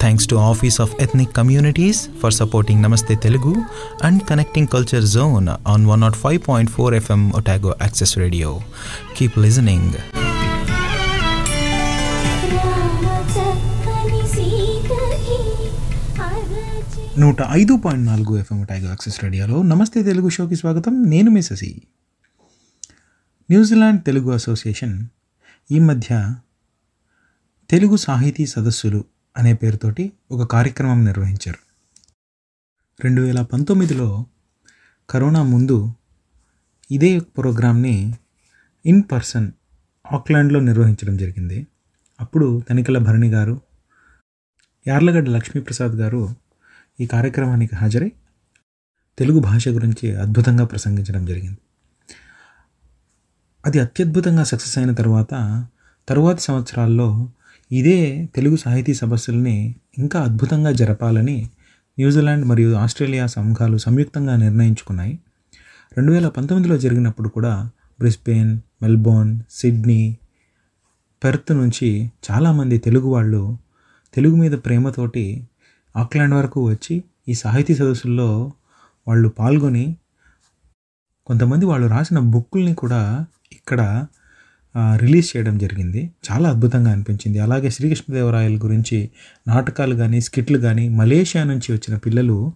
Thanks to office of ethnic communities for supporting Namaste Telugu and connecting culture zone on one nought five point four FM Otago access radio keep listening నూట ఐదు point నాలుగు FM tiger access రేడియోలో నమస్తే తెలుగు షోకి స్వాగతం. నేను మిససి New Zealand Telugu association ఈ మధ్య తెలుగు సాహితీ సదస్సులు అనే పేరుతోటి ఒక కార్యక్రమం నిర్వహించారు. రెండు వేల పంతొమ్మిదిలో కరోనా ముందు ఇదే ప్రోగ్రామ్ని ఇన్ పర్సన్ ఆక్లాండ్లో నిర్వహించడం జరిగింది. అప్పుడు తనికల భరణి గారు యార్లగడ్డ లక్ష్మీప్రసాద్ గారు ఈ కార్యక్రమానికి హాజరై తెలుగు భాష గురించి అద్భుతంగా ప్రసంగించడం జరిగింది. అది అత్యద్భుతంగా సక్సెస్ అయిన తర్వాత తరువాతి సంవత్సరాల్లో ఇదే తెలుగు సాహితీ సదస్సుల్ని ఇంకా అద్భుతంగా జరపాలని న్యూజిలాండ్ మరియు ఆస్ట్రేలియా సంఘాలు సంయుక్తంగా నిర్ణయించుకున్నాయి. రెండు వేల పంతొమ్మిదిలో జరిగినప్పుడు కూడా బ్రిస్బెయిన్ మెల్బోర్న్ సిడ్నీ పెర్త్ నుంచి చాలామంది తెలుగు వాళ్ళు తెలుగు మీద ప్రేమతోటి ఆక్లాండ్ వరకు వచ్చి ఈ సాహితీ సదస్సుల్లో వాళ్ళు పాల్గొని కొంతమంది వాళ్ళు రాసిన బుక్కుల్ని కూడా ఇక్కడ రిలీజ్ చేయడం జరిగింది. చాలా అద్భుతంగా అనిపించింది. అలాగే శ్రీకృష్ణదేవరాయల గురించి నాటకాలు కానీ స్కిట్లు కానీ మలేషియా నుంచి వచ్చిన పిల్లలు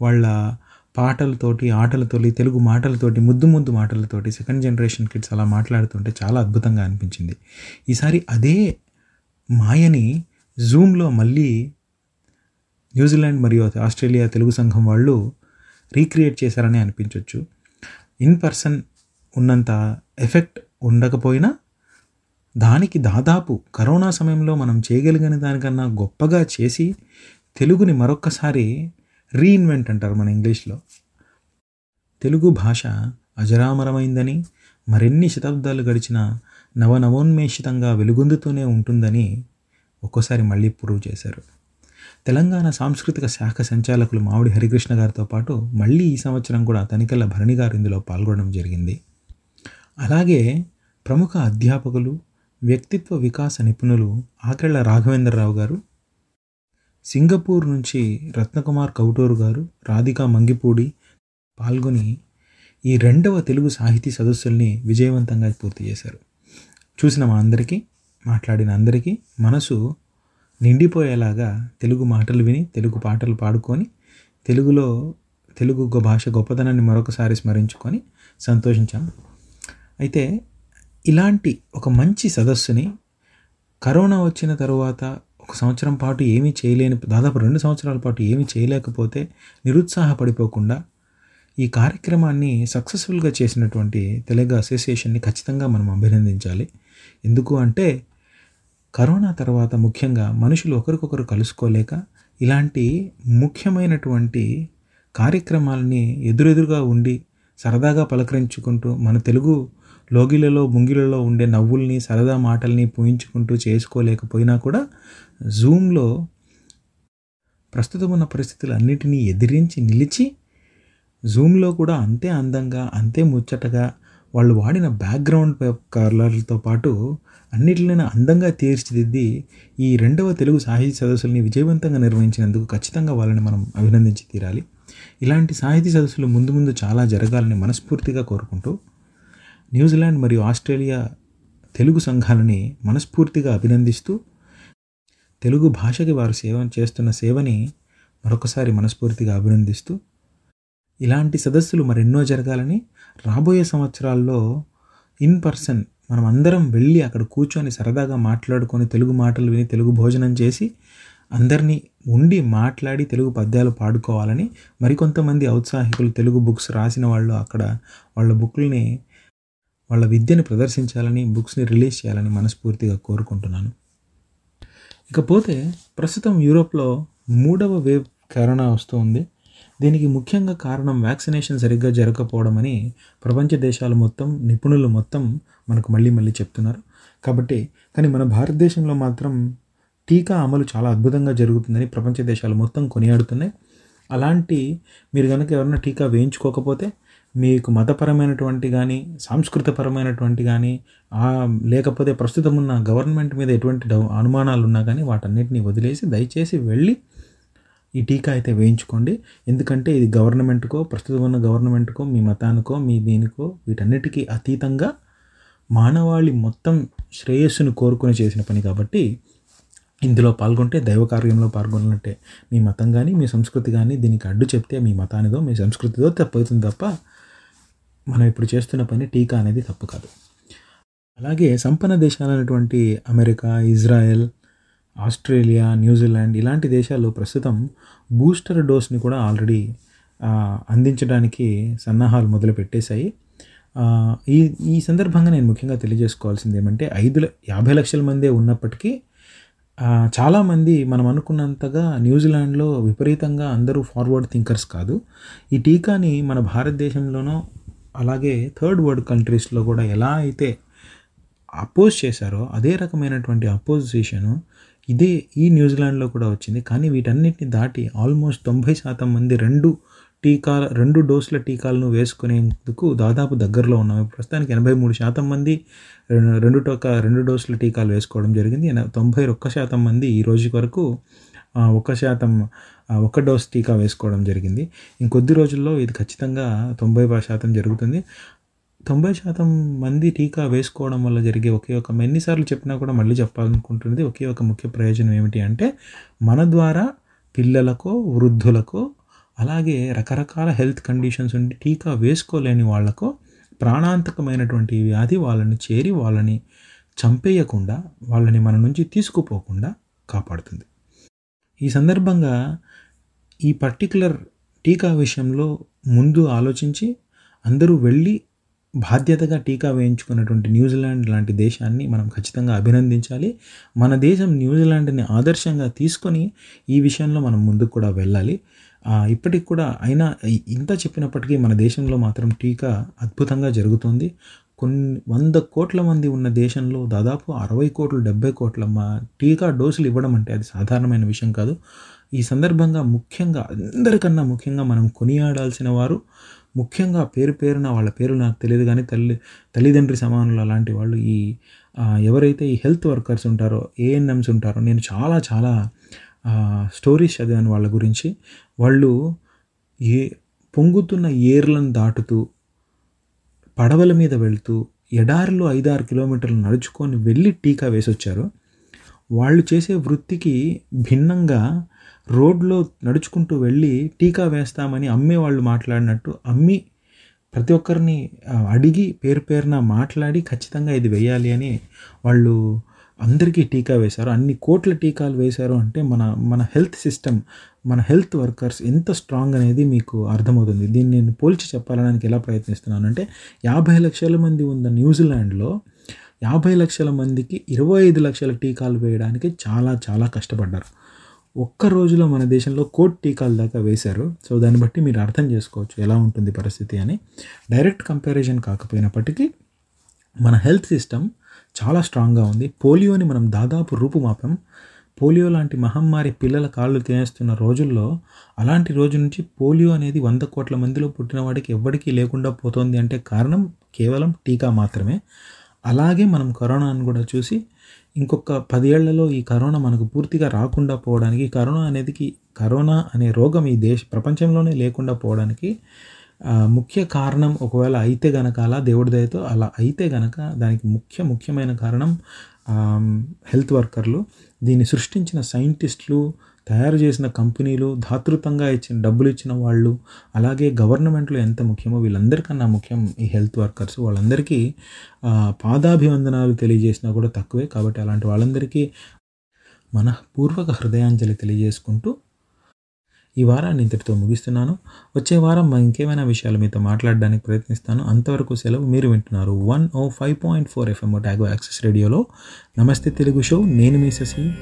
వాళ్ళ పాటలతోటి ఆటలతోటి తెలుగు మాటలతోటి ముద్దు ముద్దు మాటలతోటి సెకండ్ జనరేషన్ కిడ్స్ అలా మాట్లాడుతుంటే చాలా అద్భుతంగా అనిపించింది. ఈసారి అదే మాయని జూమ్లో మళ్ళీ న్యూజిలాండ్ మరియు ఆస్ట్రేలియా తెలుగు సంఘం వాళ్ళు రీక్రియేట్ చేశారని అనిపించవచ్చు ఇన్ పర్సన్ ఉన్నంత ఎఫెక్ట్ ఉండకపోయినా దానికి దాదాపు కరోనా సమయంలో మనం చేయగలిగిన దానికన్నా గొప్పగా చేసి తెలుగుని మరొక్కసారి రీఇన్వెంట్ అంటారు మన ఇంగ్లీష్లో. తెలుగు భాష అజరామరమైందని మరిన్ని శతాబ్దాలు గడిచిన నవనవోన్మేషితంగా వెలుగొందుతూనే ఉంటుందని ఒక్కోసారి మళ్ళీ ప్రూవ్ చేశారు. తెలంగాణ సాంస్కృతిక శాఖ సంచాలకులు మామిడి హరికృష్ణ గారితో పాటు మళ్ళీ ఈ సంవత్సరం కూడా తనికెళ్ళ భరణి గారు ఇందులో పాల్గొనడం జరిగింది. అలాగే ప్రముఖ అధ్యాపకులు వ్యక్తిత్వ వికాస నిపుణులు ఆకెళ్ళ రాఘవేంద్రరావు గారు సింగపూర్ నుంచి రత్నకుమార్ కౌటూరు గారు రాధికా మంగిపూడి పాల్గొని ఈ రెండవ తెలుగు సాహితీ సదస్సుల్ని విజయవంతంగా పూర్తి చేశారు. చూసిన మా అందరికీ మాట్లాడిన అందరికీ మనసు నిండిపోయేలాగా తెలుగు మాటలు విని తెలుగు పాటలు పాడుకొని తెలుగులో తెలుగు భాష గొప్పతనాన్ని మరొకసారి స్మరించుకొని సంతోషించాము అయితే ఇలాంటి ఒక మంచి సదస్సుని కరోనా వచ్చిన తర్వాత ఒక సంవత్సరం పాటు ఏమీ చేయలేని దాదాపు రెండు సంవత్సరాల పాటు ఏమీ చేయలేకపోతే నిరుత్సాహపడిపోకుండా ఈ కార్యక్రమాన్ని సక్సెస్ఫుల్గా చేసినటువంటి తెలుగు అసోసియేషన్ని ఖచ్చితంగా మనం అభినందించాలి. ఎందుకు అంటే కరోనా తర్వాత ముఖ్యంగా మనుషులు ఒకరికొకరు కలుసుకోలేక ఇలాంటి ముఖ్యమైనటువంటి కార్యక్రమాలని ఎదురెదురుగా ఉండి సరదాగా పలకరించుకుంటూ మన తెలుగు లోగిలలో ముంగిలలో ఉండే నవ్వుల్ని సరదా మాటల్ని పూయించుకుంటూ చేసుకోలేకపోయినా కూడా జూమ్లో ప్రస్తుతం ఉన్న పరిస్థితులన్నిటినీ ఎదిరించి నిలిచి జూమ్లో కూడా అంతే అందంగా అంతే ముచ్చటగా వాళ్ళు వాడిన బ్యాక్గ్రౌండ్ కలర్లతో పాటు అన్నిటిని అందంగా తీర్చిదిద్ది ఈ రెండవ తెలుగు సాహితీ సదస్సుల్ని విజయవంతంగా నిర్వహించినందుకు ఖచ్చితంగా వాళ్ళని మనం అభినందించి తీరాలి. ఇలాంటి సాహితీ సదస్సులు ముందు ముందు చాలా జరగాలని మనస్ఫూర్తిగా కోరుకుంటూ న్యూజిలాండ్ మరియు ఆస్ట్రేలియా తెలుగు సంఘాలని మనస్ఫూర్తిగా అభినందిస్తూ తెలుగు భాషకి వారు సేవ చేస్తున్న సేవని మరొకసారి మనస్ఫూర్తిగా అభినందిస్తూ ఇలాంటి సదస్సులు మరెన్నో జరగాలని రాబోయే సంవత్సరాల్లో ఇన్ పర్సన్ మనం అందరం వెళ్ళి అక్కడ కూర్చొని సరదాగా మాట్లాడుకొని తెలుగు మాటలు విని తెలుగు భోజనం చేసి అందరినీ ఉండి మాట్లాడి తెలుగు పద్యాలు పాడుకోవాలని మరికొంతమంది ఔత్సాహికులు తెలుగు బుక్స్ రాసిన వాళ్ళు అక్కడ వాళ్ళ బుక్లని వాళ్ళ విద్యను ప్రదర్శించాలని బుక్స్ని రిలీజ్ చేయాలని మనస్ఫూర్తిగా కోరుకుంటున్నాను. ఇకపోతే ప్రస్తుతం యూరోప్లో మూడవ వేవ్ కరోనా వస్తుంది దీనికి ముఖ్యంగా కారణం వ్యాక్సినేషన్ సరిగ్గా జరగకపోవడం అని ప్రపంచ దేశాలు మొత్తం నిపుణులు మొత్తం మనకు మళ్ళీ మళ్ళీ చెప్తున్నారు. కాబట్టి కానీ మన భారతదేశంలో మాత్రం టీకా అమలు చాలా అద్భుతంగా జరుగుతుందని ప్రపంచ దేశాలు మొత్తం కొనియాడుతున్నాయి. అలాంటి మీరు కనుక ఎవరైనా టీకా వేయించుకోకపోతే మీకు మతపరమైనటువంటి కానీ సాంస్కృతిపరమైనటువంటి కానీ లేకపోతే ప్రస్తుతం ఉన్న గవర్నమెంట్ మీద ఎటువంటి డౌ- అనుమానాలు ఉన్నా కానీ వాటన్నిటిని వదిలేసి దయచేసి వెళ్ళి ఈ టీకా అయితే వేయించుకోండి. ఎందుకంటే ఇది గవర్నమెంట్కో ప్రస్తుతం ఉన్న గవర్నమెంట్కో మీ మతానికో మీ దీనికో వీటన్నిటికీ అతీతంగా మానవాళి మొత్తం శ్రేయస్సును కోరుకొని చేసిన పని కాబట్టి ఇందులో పాల్గొంటే దైవ కార్యంలో పాల్గొన్నట్టే. మీ మతం కానీ మీ సంస్కృతి కానీ దీనికి అడ్డు చెప్తే మీ మతానిదో మీ సంస్కృతిదో తప్పవుతుంది తప్ప మనం ఇప్పుడు చేస్తున్న పని టీకా అనేది తప్పు కాదు. అలాగే సంపన్న దేశాలైనటువంటి అమెరికా ఇజ్రాయెల్ ఆస్ట్రేలియా న్యూజిలాండ్ ఇలాంటి దేశాలు ప్రస్తుతం బూస్టర్ డోస్ని కూడా ఆల్రెడీ అందించడానికి సన్నాహాలు మొదలు పెట్టేశాయి. ఈ ఈ సందర్భంగా నేను ముఖ్యంగా తెలియజేసుకోవాల్సింది ఏమంటే ఐదు యాభై లక్షల మందే ఉన్నప్పటికీ చాలామంది మనం అనుకున్నంతగా న్యూజిలాండ్లో విపరీతంగా అందరూ ఫార్వర్డ్ థింకర్స్ కాదు. ఈ టీకాని మన భారతదేశంలోనో అలాగే థర్డ్ వరల్డ్ కంట్రీస్లో కూడా ఎలా అయితే అపోజ్ చేశారో అదే రకమైనటువంటి అపోజిషను ఇదే ఈ న్యూజిలాండ్లో కూడా వచ్చింది. కానీ వీటన్నిటిని దాటి ఆల్మోస్ట్ తొంభై శాతం మంది రెండు టీకా రెండు డోసుల టీకాలను వేసుకునేందుకు దాదాపు దగ్గరలో ఉన్నాము. ప్రస్తుతానికి ఎనభై మూడు శాతం మంది రెండు- రెండు టోకా రెండు డోసుల టీకాలు వేసుకోవడం జరిగింది. తొంభై ఒక్క శాతం మంది ఈ రోజు వరకు ఒక ఒక్క శాతం ఒక డోస్ టీకా వేసుకోవడం జరిగింది. ఇంకొద్ది రోజుల్లో ఇది ఖచ్చితంగా తొంభై శాతం జరుగుతుంది. తొంభై శాతం మంది టీకా వేసుకోవడం వల్ల జరిగే ఒకే ఒక ఎన్నిసార్లు చెప్పినా కూడా మళ్ళీ చెప్పాలనుకుంటున్నది ఒకే ఒక ముఖ్య ప్రయోజనం ఏమిటి అంటే మన ద్వారా పిల్లలకు వృద్ధులకు అలాగే రకరకాల హెల్త్ కండిషన్స్ ఉండి టీకా వేసుకోలేని వాళ్ళకు ప్రాణాంతకమైనటువంటి వ్యాధి వాళ్ళని చేరి వాళ్ళని చంపేయకుండా వాళ్ళని మన నుంచి తీసుకుపోకుండా కాపాడుతుంది. ఈ సందర్భంగా ఈ పర్టికులర్ టీకా విషయంలో ముందు ఆలోచించి అందరూ వెళ్ళి బాధ్యతగా టీకా వేయించుకున్నటువంటి న్యూజిలాండ్ లాంటి దేశాన్ని మనం ఖచ్చితంగా అభినందించాలి. మన దేశం న్యూజిలాండ్ని ఆదర్శంగా తీసుకొని ఈ విషయంలో మనం ముందుకు కూడా వెళ్ళాలి. ఇప్పటికి కూడా అయినా ఇంత చెప్పినప్పటికీ మన దేశంలో మాత్రం టీకా అద్భుతంగా జరుగుతుంది. కొన్ని వంద కోట్ల మంది ఉన్న దేశంలో దాదాపు అరవై కోట్లు డెబ్బై కోట్ల మా టీకా డోసులు ఇవ్వడం అంటే అది సాధారణమైన విషయం కాదు. ఈ సందర్భంగా ముఖ్యంగా అందరికన్నా ముఖ్యంగా మనం కొనియాడాల్సిన వారు ముఖ్యంగా పేరు పేరున వాళ్ళ పేరు నాకు తెలియదు కానీ తల్లి తల్లిదండ్రి సమానులు అలాంటి వాళ్ళు ఈ ఎవరైతే ఈ హెల్త్ వర్కర్స్ ఉంటారో ఏఎన్ఎంస్ ఉంటారో నేను చాలా చాలా స్టోరీస్ చదివాను వాళ్ళ గురించి. వాళ్ళు ఏ పొంగుతున్న ఏర్లను దాటుతూ పడవల మీద వెళ్తూ ఎడారిలో ఐదారు కిలోమీటర్లు నడుచుకొని వెళ్ళి టీకా వేసొచ్చారు. వాళ్ళు చేసే వృత్తికి భిన్నంగా రోడ్లో నడుచుకుంటూ వెళ్ళి టీకా వేస్తామని అమ్మే వాళ్ళు మాట్లాడినట్టు అమ్మి ప్రతి ఒక్కరిని అడిగి పేరు పేరున మాట్లాడి ఖచ్చితంగా ఇది వేయాలి అని వాళ్ళు అందరికీ టీకా వేశారు. అన్ని కోట్ల టీకాలు వేశారు అంటే మన మన హెల్త్ సిస్టమ్ మన హెల్త్ వర్కర్స్ ఎంత స్ట్రాంగ్ అనేది మీకు అర్థమవుతుంది. దీన్ని నేను పోల్చి చెప్పాలడానికి ఎలా ప్రయత్నిస్తున్నాను అంటే యాభై లక్షల మంది ఉన్న న్యూజిలాండ్లో యాభై లక్షల మందికి ఇరవై ఐదు లక్షల టీకాలు వేయడానికి చాలా చాలా కష్టపడ్డారు. ఒక్క రోజులో మన దేశంలో కోటి టీకాల దాకా వేశారు. సో దాన్ని బట్టి మీరు అర్థం చేసుకోవచ్చు ఎలా ఉంటుంది పరిస్థితి అని. డైరెక్ట్ కంపారిజన్ కాకపోయినప్పటికీ మన హెల్త్ సిస్టమ్ చాలా స్ట్రాంగ్గా ఉంది. పోలియోని మనం దాదాపు రూపుమాపాం. పోలియో లాంటి మహమ్మారి పిల్లల కాళ్ళు తినేస్తున్న రోజుల్లో అలాంటి రోజు నుంచి పోలియో అనేది వంద కోట్ల మందిలో పుట్టిన వాడికి ఎవ్వడికి లేకుండా పోతోంది అంటే కారణం కేవలం టీకా మాత్రమే. అలాగే మనం కరోనాను కూడా చూసి ఇంకొక పదేళ్ళలో ఈ కరోనా మనకు పూర్తిగా రాకుండా పోవడానికి కరోనా అనేది కరోనా అనే రోగం ఈ దేశ ప్రపంచంలోనే లేకుండా పోవడానికి ముఖ్య కారణం ఒకవేళ అయితే గనక అలా దేవుడి దయతో అలా అయితే గనక దానికి ముఖ్య ముఖ్యమైన కారణం హెల్త్ వర్కర్లు దీన్ని సృష్టించిన సైంటిస్టులు తయారు చేసిన కంపెనీలు ధాతృతంగా ఇచ్చిన డబ్బులు ఇచ్చిన వాళ్ళు అలాగే గవర్నమెంట్లో ఎంత ముఖ్యమో వీళ్ళందరికన్నా ముఖ్యం ఈ హెల్త్ వర్కర్స్. వాళ్ళందరికీ పాదాభివందనాలు తెలియజేసినా కూడా తక్కువే కాబట్టి అలాంటి వాళ్ళందరికీ మనపూర్వక హృదయాంజలి తెలియజేసుకుంటూ ఈ వారాన్ని ఇంతటితో ముగిస్తున్నాను. వచ్చే వారం ఇంకేమైనా విషయాలు మీతో మాట్లాడడానికి ప్రయత్నిస్తాను. అంతవరకు సెలవు మీరు వింటున్నారు one o five point four FM Otago access రేడియోలో. నమస్తే తెలుగు షో నేను మీ శశి.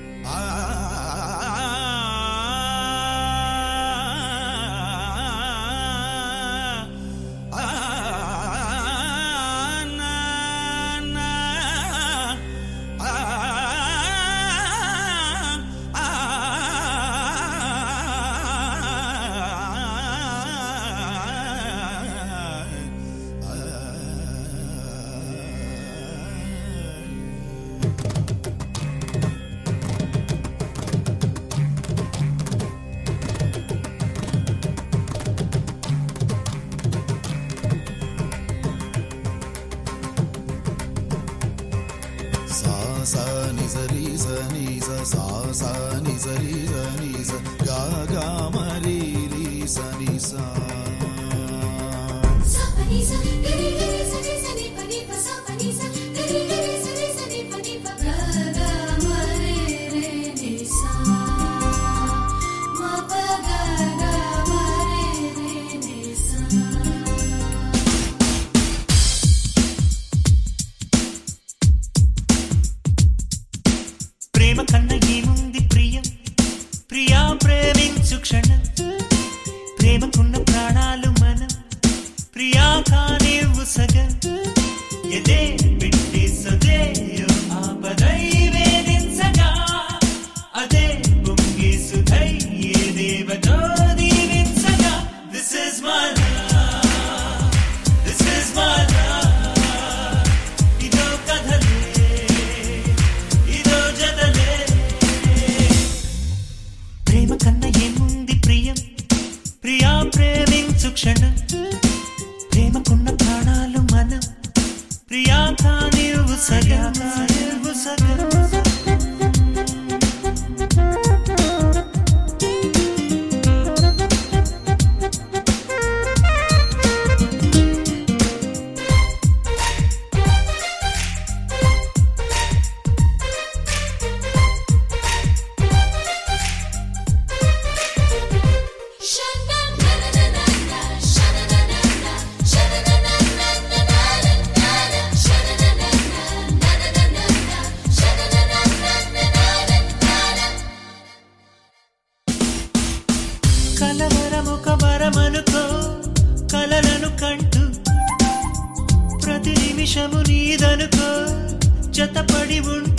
జతపడి ఉంటే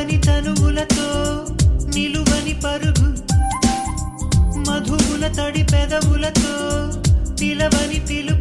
పచ్చని తనువులతో నిలువని పరుగు. మధువుల తడి పెదవులతో పిలవని పిలుపు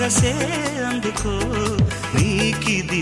సరసే అందుకో నీకిది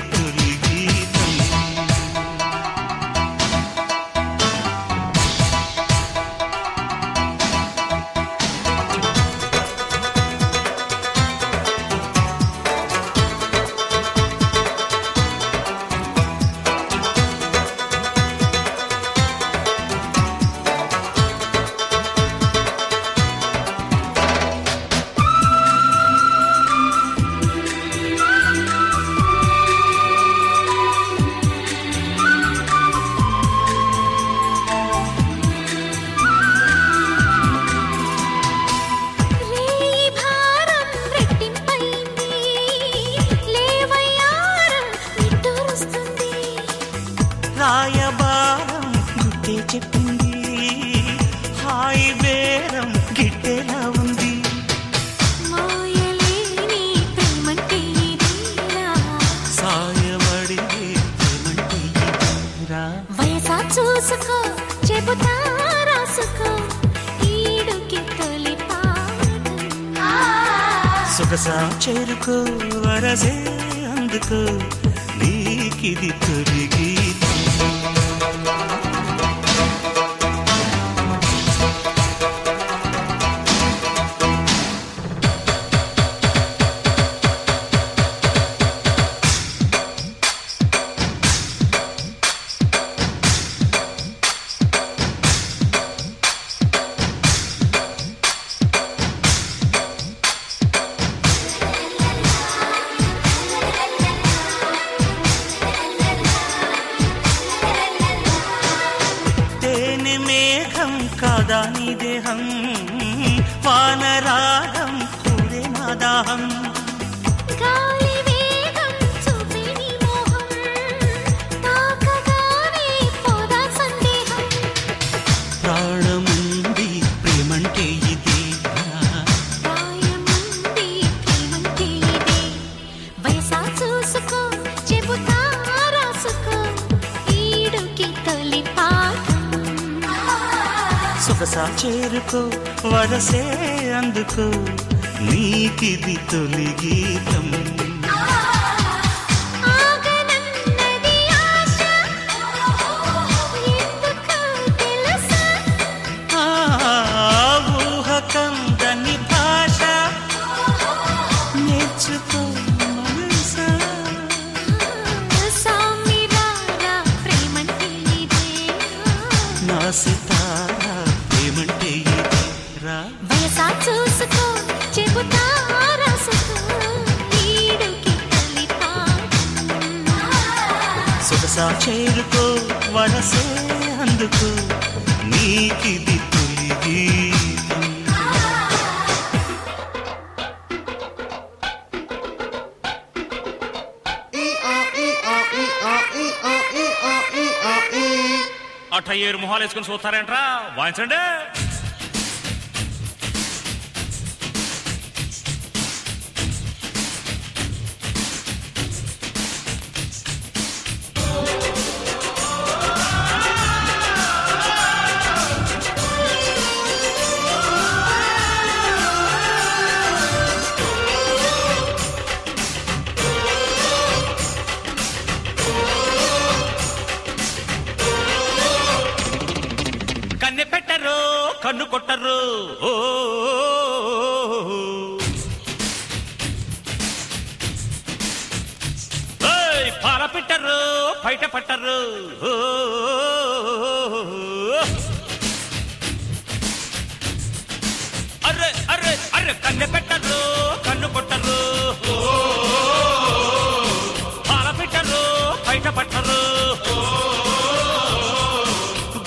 మనసా చేరుకో వరసే అందుకో నీకిది తొలిగి అందుకు వరసే అందుకు నీకిది తొలి గీతం? చేరుకో వరసే అందుకు నీకిది తొలి అట్ట ఏరు మొహాలు వేసుకొని చూస్తారంట్రా? వాయించండి. పాల పెట్టరు బయట పట్టరు. అర్రే అర్రే అర్రే కన్ను పెట్టరు కన్ను కొట్టరు. పాల పెట్టరు బయట పట్టరు.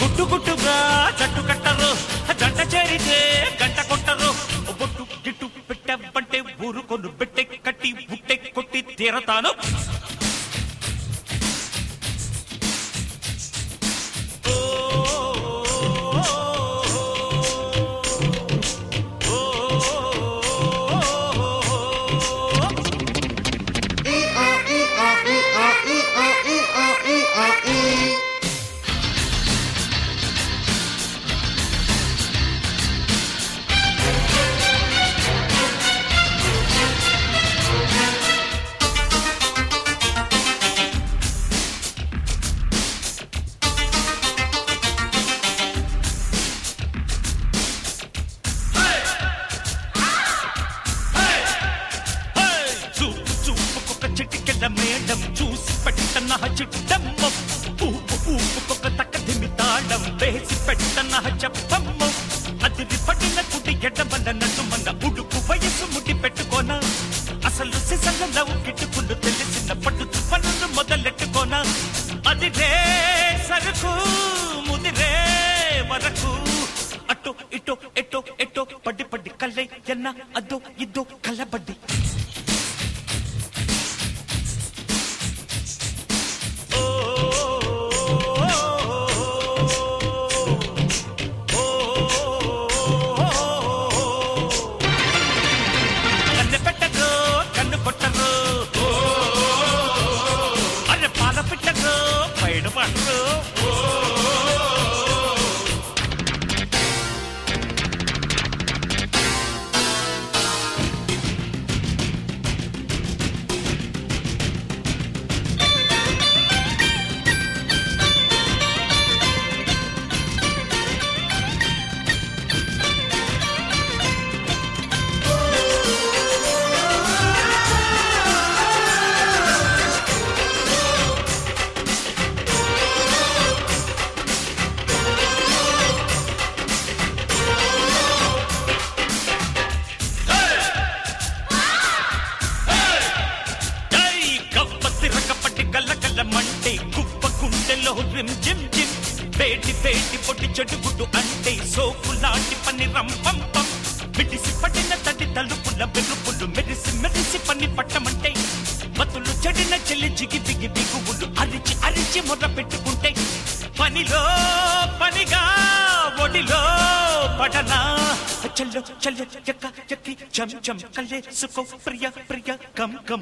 గుట్టు గుట్టుగా జట్టు కట్టరు జంట చేరితే గంట కొట్టరు. బొట్టు గిట్టు పెట్టబట్టే ఊరు కొను పెట్టే కట్టి బుట్టే కొట్టి తీరతాను. ಕಳ್ಳೆ ಎನ್ನ ಅದು ಇದ್ದು ಕಲ್ಲಬಡ್ಡಿ. పడనా? చల్లో చల్లో చెక్క చెక్కి చం చం కళ్ళేసుకో ప్రియ ప్రియ కం కం